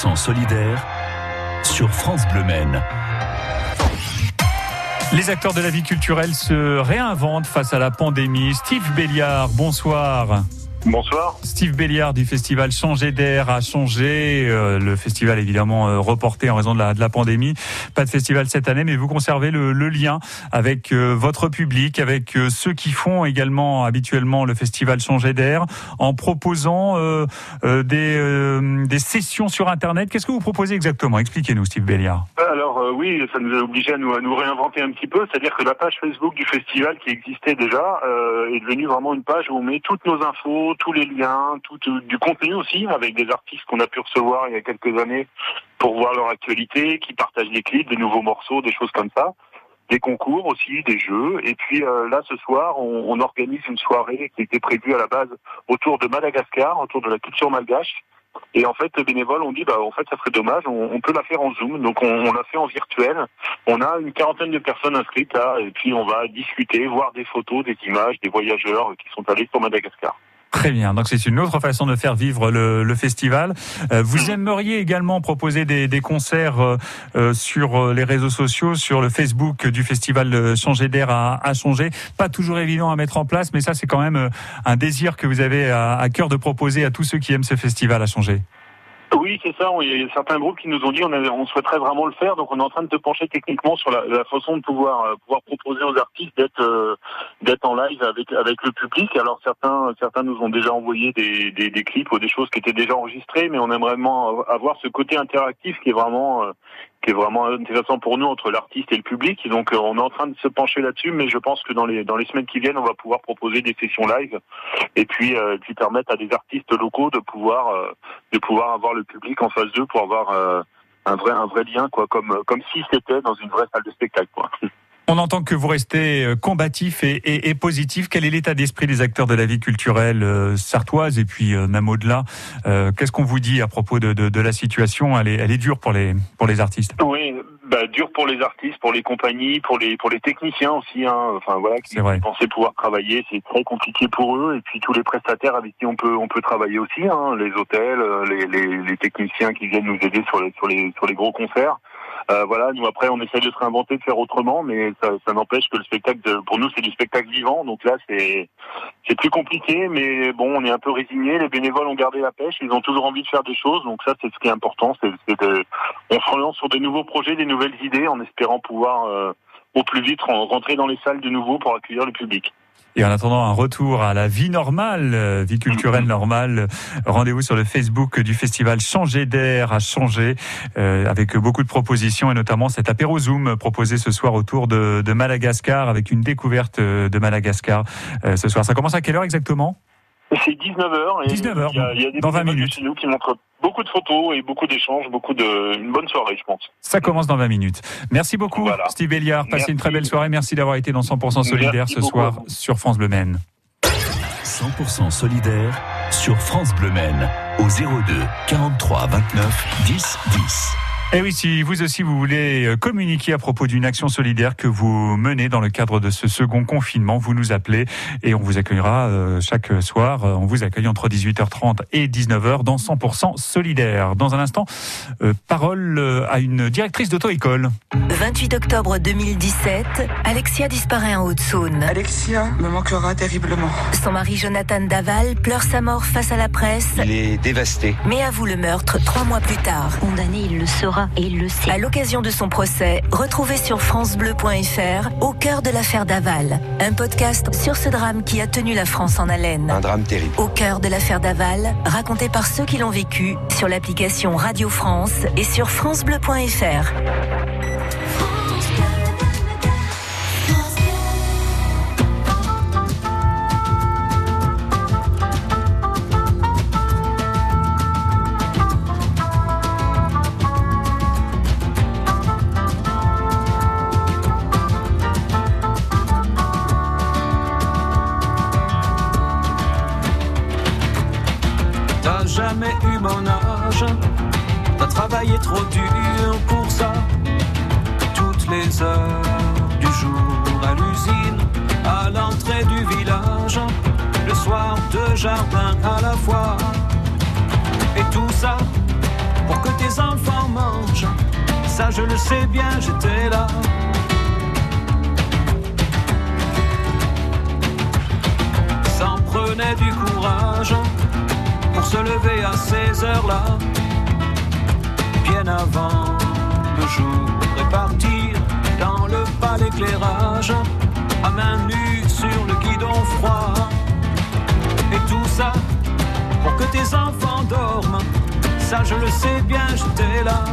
100% solidaire sur France Bleu Maine. Les acteurs de la vie culturelle se réinventent face à la pandémie. Steve Béliard, bonsoir. Bonsoir. Steve Béliard du festival Changer d'air a changé. Euh, le festival évidemment euh, reporté en raison de la, de la pandémie. Pas de festival cette année, mais vous conservez le, le lien avec euh, votre public, avec ceux qui font également habituellement le festival Changer d'air, en proposant des, des sessions sur Internet. Qu'est-ce que vous proposez exactement? Expliquez-nous, Steve Béliard. Alors oui, ça nous a obligé à nous, à nous réinventer un petit peu. C'est-à-dire que la page Facebook du festival qui existait déjà est devenue vraiment une page où on met toutes nos infos tous les liens, tout du contenu aussi, avec des artistes qu'on a pu recevoir il y a quelques années pour voir leur actualité, qui partagent des clips, des nouveaux morceaux, des choses comme ça des concours aussi, des jeux. Et puis euh, là, ce soir, on, organise une soirée qui était prévue à la base autour de Madagascar, autour de la culture malgache. Et en fait, les bénévoles ont dit, bah, en fait, ça serait dommage, on, peut la faire en Zoom. Donc, on, on l'a fait en virtuel. On a une quarantaine de personnes inscrites là, et puis on va discuter, voir des photos, des images, des voyageurs qui sont allés sur Madagascar. Très bien. Donc c'est une autre façon de faire vivre le, le festival. Euh, vous mm. aimeriez également proposer des, des concerts euh, euh, sur les réseaux sociaux, sur le Facebook du festival Changer d'air à, à, changer. Pas toujours évident à mettre en place, mais ça c'est quand même un désir que vous avez à, à cœur de proposer à tous ceux qui aiment ce festival à changer. Oui, c'est ça. Il y a certains groupes qui nous ont dit on, souhaiterait vraiment le faire, donc on est en train de te pencher techniquement sur la, la façon de pouvoir euh, pouvoir proposer aux artistes d'être euh, d'être en live avec avec le public. Alors certains certains nous ont déjà envoyé des, des, des, clips ou des choses qui étaient déjà enregistrées, mais on aimerait vraiment avoir ce côté interactif qui est vraiment euh, qui est vraiment intéressant pour nous entre l'artiste et le public. Donc on est en train de se pencher là-dessus, mais je pense que dans les dans les semaines qui viennent, on va pouvoir proposer des sessions live et puis euh, permettre à des artistes locaux de pouvoir de pouvoir avoir le public en phase 2 pour avoir euh, un vrai un vrai lien quoi comme comme si c'était dans une vraie salle de spectacle quoi. On entend que vous restez euh, combatif et, et, et positif. Quel est l'état d'esprit des acteurs de la vie culturelle euh, sartoise et puis même au-delà Qu'est-ce qu'on vous dit à propos de, de, de, la situation? Elle est, elle est dure pour les, pour les artistes. Oui, bah, dur pour les artistes, pour les compagnies, pour les pour les techniciens aussi. Hein. Enfin voilà, qui pensaient pouvoir travailler, c'est très compliqué pour eux. Et puis tous les prestataires avec qui on peut on peut travailler aussi, hein. les hôtels, euh, les, les, les, techniciens qui viennent nous aider sur les sur les sur les gros concerts. Euh, voilà, nous après on essaie de se réinventer, de faire autrement, mais ça, n'empêche que le spectacle, pour nous c'est du spectacle vivant, donc là c'est c'est plus compliqué, mais bon, on est un peu résigné. Les bénévoles ont gardé la pêche, ils ont toujours envie de faire des choses, donc ça c'est ce qui est important, c'est de, on se relance sur des nouveaux projets, des nouvelles idées, en espérant pouvoir euh, au plus vite rentrer dans les salles de nouveau pour accueillir le public. Et en attendant un retour à la vie normale, euh, vie culturelle normale, rendez-vous sur le Facebook du festival Changer d'air à changer, euh, avec beaucoup de propositions et notamment cet apéro Zoom proposé ce soir autour de, de Madagascar avec une découverte de Madagascar ce soir. Ça commence à quelle heure exactement? C'est 19h. 19h, il y a, des dans 20 minutes. Chez nous qui montrent beaucoup de photos et beaucoup d'échanges, beaucoup de, une bonne soirée, je pense. Ça commence dans 20 minutes. Merci beaucoup, Steve Béliard. Passez une très belle soirée. Merci d'avoir été dans 100% solidaire ce soir sur France Bleu Maine. 100% solidaire sur France Bleu Maine au 02 43 29 10 10. Et oui, si vous aussi vous voulez euh, communiquer à propos d'une action solidaire que vous menez dans le cadre de ce second confinement, vous nous appelez et on vous accueillera euh, chaque soir. On vous accueille entre 18h30 et 19h dans 100% solidaire. Dans un instant, euh, parole à une directrice d'auto-école. 28 octobre 2017, Alexia disparaît en Haute-Saône. Alexia me manquera terriblement. Son mari Jonathan Daval pleure sa mort face à la presse. Il est dévasté. Mais avoue le meurtre trois mois plus tard. Condamné, il le sera et il le sait. À l'occasion de son procès, retrouvez sur francebleu.fr Au cœur de l'affaire Daval, un podcast sur ce drame qui a tenu la France en haleine. Un drame terrible. Au cœur de l'affaire Daval, raconté par ceux qui l'ont vécu sur l'application Radio France et sur francebleu.fr. trop dur pour ça. Toutes les heures du jour à l'usine, à l'entrée du village, le soir de jardin à la fois. Et tout ça pour que tes mange. Ça, je le sais bien, j'étais là. Ça en prenait du courage pour se lever à ces heures-là, bien avant le jour et partir dans le pas d'éclairage, à main nue sur le guidon froid. Et tout ça pour que tes enfants dorment. Ça, je le sais bien, j'étais là.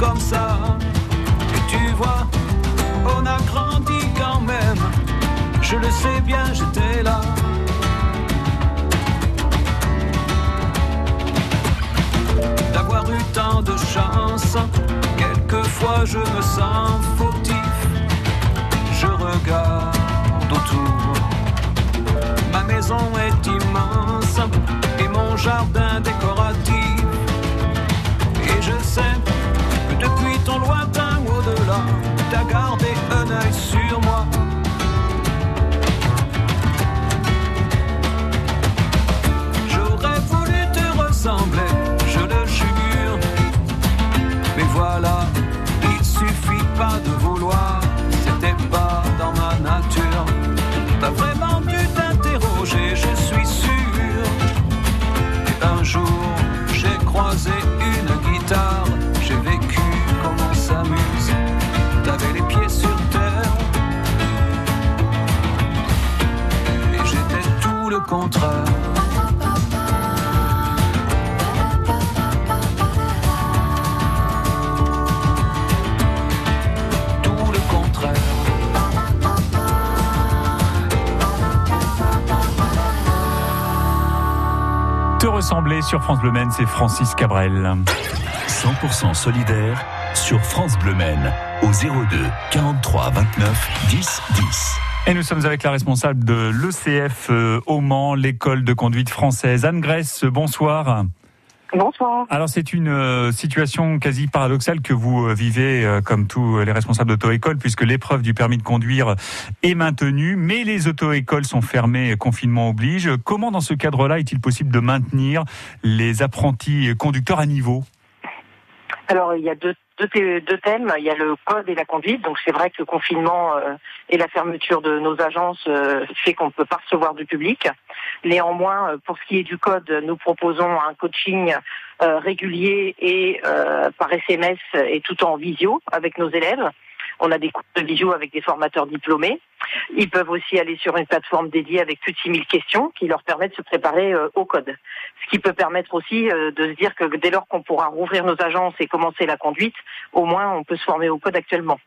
Comme ça. Et tu vois, on a grandi quand même. Je le sais bien, j'étais là. d'avoir eu tant de chance. Quelquefois je me sens fautif. Je regarde sur France Bleu Maine, c'est Francis Cabrel. 100% solidaire sur France Bleu Maine au 02 43 29 10 10. Et nous sommes avec la responsable de l'ECF euh, au Mans, l'école de conduite française. Anne Grèce, bonsoir. Bonsoir. Alors c'est une euh, situation quasi paradoxale que vous euh, vivez euh, comme tous les responsables d'auto-école puisque l'épreuve du permis de conduire est maintenue mais les auto-écoles sont fermées, confinement oblige. Comment dans ce cadre-là est-il possible de maintenir les apprentis conducteurs à niveau? Alors, il y a deux, deux, thèmes. Il y a le code et la conduite. Donc, c'est vrai que le confinement euh, et la fermeture de nos agences euh, fait qu'on ne peut pas recevoir du public. Néanmoins, euh, pour ce qui est du code, nous proposons un coaching euh, régulier et euh, par SMS et tout en visio avec nos élèves. On a des cours de visio avec des formateurs diplômés. Ils peuvent aussi aller sur une plateforme dédiée avec plus de 6000 questions qui leur permettent de se préparer euh, au code. Ce qui peut permettre aussi euh, de se dire que dès lors qu'on pourra rouvrir nos agences et commencer la conduite, au moins on peut se former au code actuellement.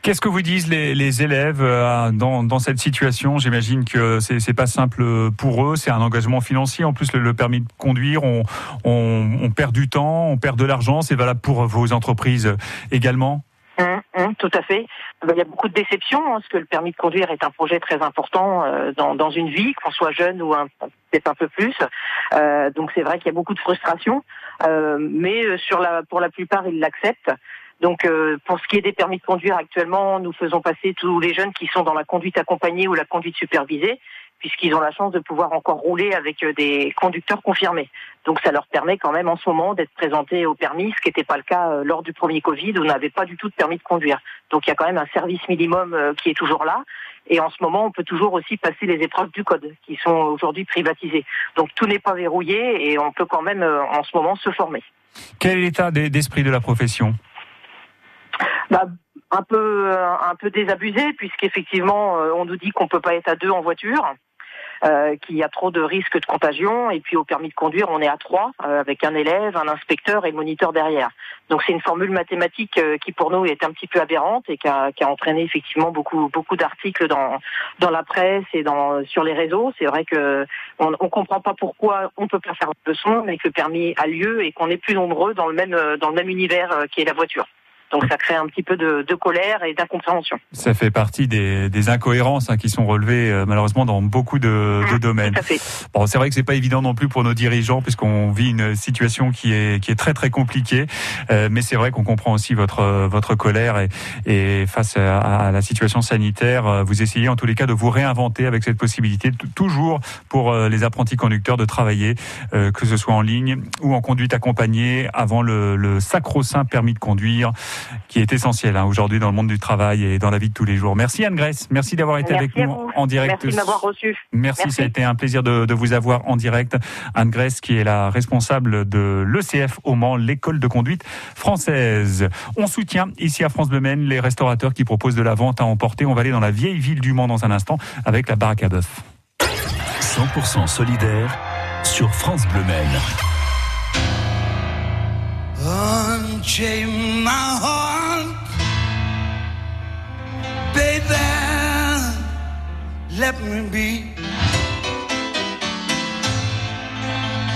Qu'est-ce que vous disent les, élèves euh, dans, cette situation? J'imagine que c'est c'est pas simple pour eux, c'est un engagement financier. En plus, le, permis de conduire, on, on, on perd du temps, on perd de l'argent. C'est valable pour vos entreprises également? Hum, hum, tout à fait. Il y a beaucoup de déceptions, hein, parce que le permis de conduire est un projet très important euh, dans, dans une vie, qu'on soit jeune ou peut-être un peu plus. Euh, donc c'est vrai qu'il y a beaucoup de frustration, euh, mais pour la plupart, ils l'acceptent. Donc pour ce qui est des permis de conduire actuellement, nous faisons passer tous les jeunes qui sont dans la conduite accompagnée ou la conduite supervisée, puisqu'ils ont la chance de pouvoir encore rouler avec euh, des conducteurs confirmés. Donc ça leur permet quand même en ce moment d'être présentés au permis, ce qui n'était pas le cas euh, lors du premier Covid où on n'avait pas du tout de permis de conduire. Donc il y a quand même un service minimum euh, qui est toujours là. Et en ce moment, on peut toujours aussi passer les épreuves du code qui sont aujourd'hui privatisées. Donc tout n'est pas verrouillé et on peut quand même en ce moment se former. Quel est l'état d'esprit de la profession? Bah, un peu un peu désabusé puisqu'effectivement on nous dit qu'on peut pas être à deux en voiture. Euh, qu'il y a trop de risques de contagion. Et puis au permis de conduire, on est à trois, euh, avec un élève, un inspecteur et le moniteur derrière. Donc c'est une formule mathématique euh, qui pour nous est un petit peu aberrante et qui a, entraîné effectivement beaucoup beaucoup d'articles dans dans la presse et dans sur les réseaux. C'est vrai que on, on comprend pas pourquoi on peut pas faire de son, mais que le permis a lieu et qu'on est plus nombreux dans le même dans le même univers qui est la voiture. Donc ça crée un petit peu de, de colère et d'incompréhension. Ça fait partie des, des incohérences hein, qui sont relevées euh, malheureusement dans beaucoup de, de domaines. Tout à fait. Bon, c'est vrai que c'est pas évident non plus pour nos dirigeants puisqu'on vit une situation qui est qui est très très compliquée. Euh, mais c'est vrai qu'on comprend aussi votre votre colère et, et face à, à, la situation sanitaire, euh, vous essayez en tous les cas de vous réinventer avec cette possibilité toujours pour euh, les apprentis conducteurs de travailler, euh, que ce soit en ligne ou en conduite accompagnée avant le, le sacro-saint permis de conduire qui est essentiel hein, aujourd'hui dans le monde du travail et dans la vie de tous les jours. Merci Anne Grèce, merci d'avoir été merci avec nous en direct. Merci de m'avoir reçu. Merci, merci, ça a été un plaisir de, de, vous avoir en direct. Anne Grèce qui est la responsable de l'ECF au Mans, l'école de conduite française. On soutient ici à France Bleu Maine les restaurateurs qui proposent de la vente à emporter. On va aller dans la vieille ville du Mans dans un instant avec la baraque à bœuf. 100% solidaire sur France Bleu Maine. Let me be.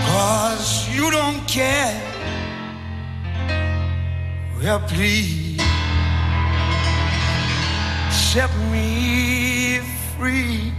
Cause you don't care. Well, please set me free.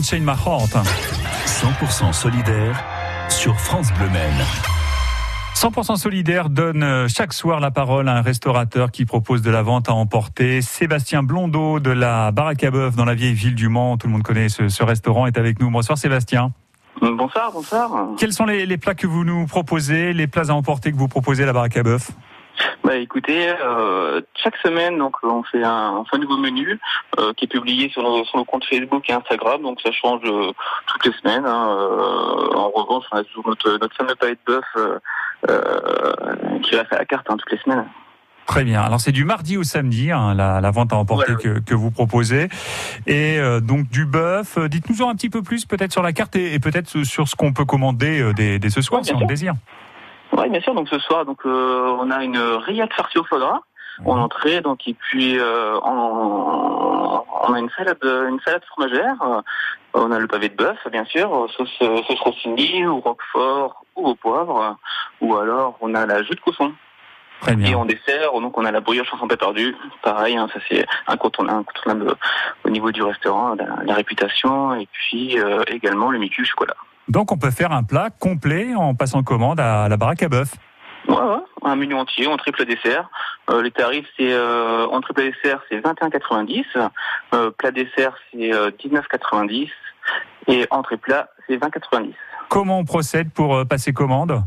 Avec Unchain My Heart. 100% solidaire sur France Bleu Maine. 100% solidaire donne euh, chaque soir la parole à un restaurateur qui propose de la vente à emporter. Sébastien Blondeau de la Baraque à Bœuf dans la vieille ville du Mans. Tout le monde connaît ce, ce restaurant, est avec nous. Bonsoir Sébastien. Bonsoir, bonsoir. Quels sont les, les plats que vous nous proposez, les plats à emporter que vous proposez à la Baraque à Bœuf? Bah écoutez, euh, chaque semaine donc on fait un, on fait un nouveau menu euh, qui est publié sur nos, sur nos comptes Facebook et Instagram, donc ça change euh, toutes les semaines. hein. En revanche, on a toujours notre, notre fameux palais de bœuf qui reste à la carte hein, toutes les semaines. Très bien. Alors c'est du mardi au samedi, hein, la, la vente à emporter que, que vous proposez. Et euh, donc du bœuf. Dites-nous en un petit peu plus peut-être sur la carte et, et peut-être sur ce qu'on peut commander dès, dès ce soir Ouais, si on le désire. Oui, bien sûr. Donc ce soir, donc euh, on a une rillette farcie au foie gras en entrée, donc et puis euh, en- on a une salade, une salade fromagère. euh, on a le pavé de bœuf, bien sûr, euh, sauce, euh, sauce rossini ou roquefort ou au poivre, ou alors on a la jus de cousson. Très Et bien. en dessert, donc on a la brioche sans pain perdu. Pareil, hein, ça c'est incontournable, incontournable au niveau du restaurant, la, la réputation, et puis euh, également le micu chocolat. Donc on peut faire un plat complet en passant commande à la Baraque à Bœuf. Ouais, ouais, un menu entier, en triple dessert. Euh, les tarifs, c'est euh, en triple dessert, c'est 21,90. Euh, plat dessert, c'est euh, 19,90. Et entrée plat, c'est 20,90. Comment on procède pour euh, passer commande?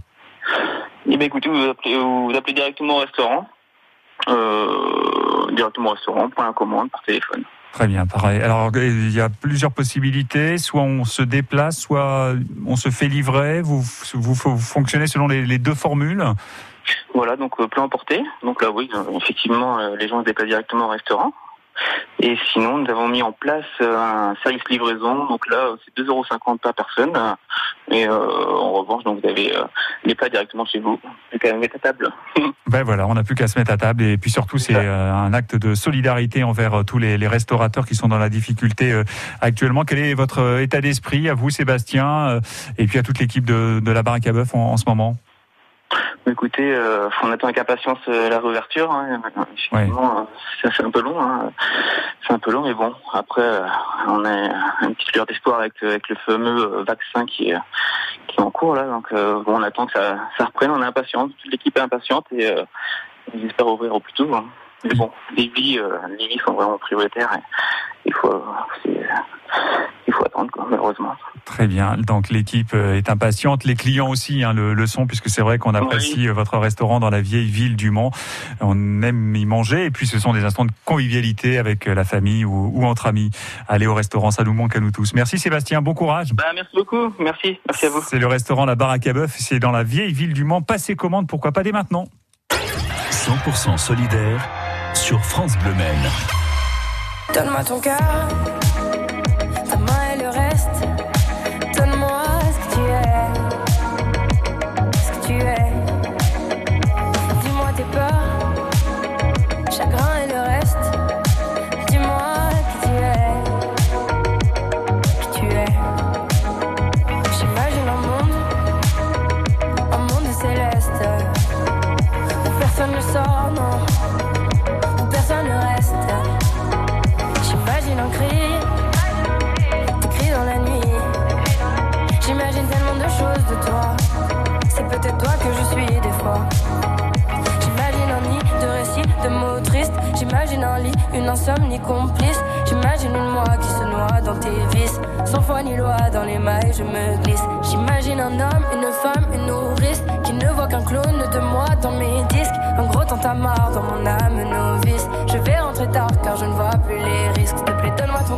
Eh bien, écoutez, vous appelez, vous appelez directement au restaurant. Euh, directement au restaurant, point la commande par téléphone. Très bien, pareil. Alors, il y a plusieurs possibilités. Soit on se déplace, soit on se fait livrer. Vous, vous, vous fonctionnez selon les, les deux formules. Voilà, donc euh, plat emporté. Donc là, oui, euh, effectivement, euh, les gens se déplacent directement au restaurant. Et sinon, nous avons mis en place euh, un service livraison. Donc là, euh, c'est 2,50€ par personne. Et euh, en revanche, donc vous avez euh, les plats directement chez vous. Plus qu'à mettre à table. Ben voilà, on n'a plus qu'à se mettre à table. Et puis surtout, c'est euh, un acte de solidarité envers tous les, les restaurateurs qui sont dans la difficulté actuellement. Quel est votre état d'esprit à vous, Sébastien, et puis à toute l'équipe de, de la Baraque à Bœuf en, en ce moment? Écoutez, euh, on attend avec impatience euh, la réouverture. Hein. Effectivement, euh, ça c'est un peu long. Hein. C'est un peu long, mais bon. Après, euh, on a une petite lueur d'espoir avec, avec le fameux vaccin qui est, qui est en cours là. Donc, euh, bon, on attend que ça, ça reprenne. On est impatient. Toute l'équipe est impatiente et euh, on espère ouvrir au plus tôt. hein. Mais bon, les vies, euh, les vies sont vraiment prioritaires. Et il faut, c'est- il faut attendre, quoi, malheureusement. Très bien. Donc l'équipe euh, est impatiente, les clients aussi hein, le, le sont, puisque c'est vrai qu'on apprécie euh, votre restaurant dans la vieille ville du Mans. On aime y manger, et puis ce sont des instants de convivialité avec euh, la famille ou, ou entre amis. Aller au restaurant, ça nous manque à nous tous. Merci Sébastien, bon courage. Bah, merci beaucoup. Merci. Merci à vous. C'est le restaurant La Baraque à Bœuf, c'est dans la vieille ville du Mans. Passez commande, pourquoi pas dès maintenant 100% solidaire France Bleu. Donne-moi ton cœur, un lit, une insomnie complice. J'imagine une moi qui se noie dans tes vices. Sans foi ni loi, dans les mailles, je me glisse. J'imagine un homme, une femme, une nourrice. Qui ne voit qu'un clone de moi dans mes disques. Un gros tantamar dans mon âme novice. Je vais rentrer tard car je ne vois plus les risques. S'il te plaît, donne-moi ton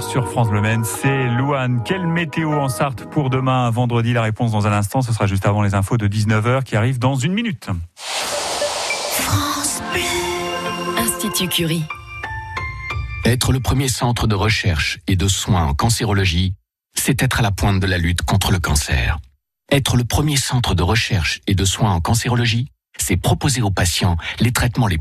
Sur France Bleu Maine. C'est Louane. Quelle météo en Sarthe pour demain, vendredi La réponse dans un instant. Ce sera juste avant les infos de 19h qui arrivent dans une minute. France Bleu. Institut Curie. Être le premier centre de recherche et de soins en cancérologie, c'est être à la pointe de la lutte contre le cancer. Être le premier centre de recherche et de soins en cancérologie, c'est proposer aux patients les traitements les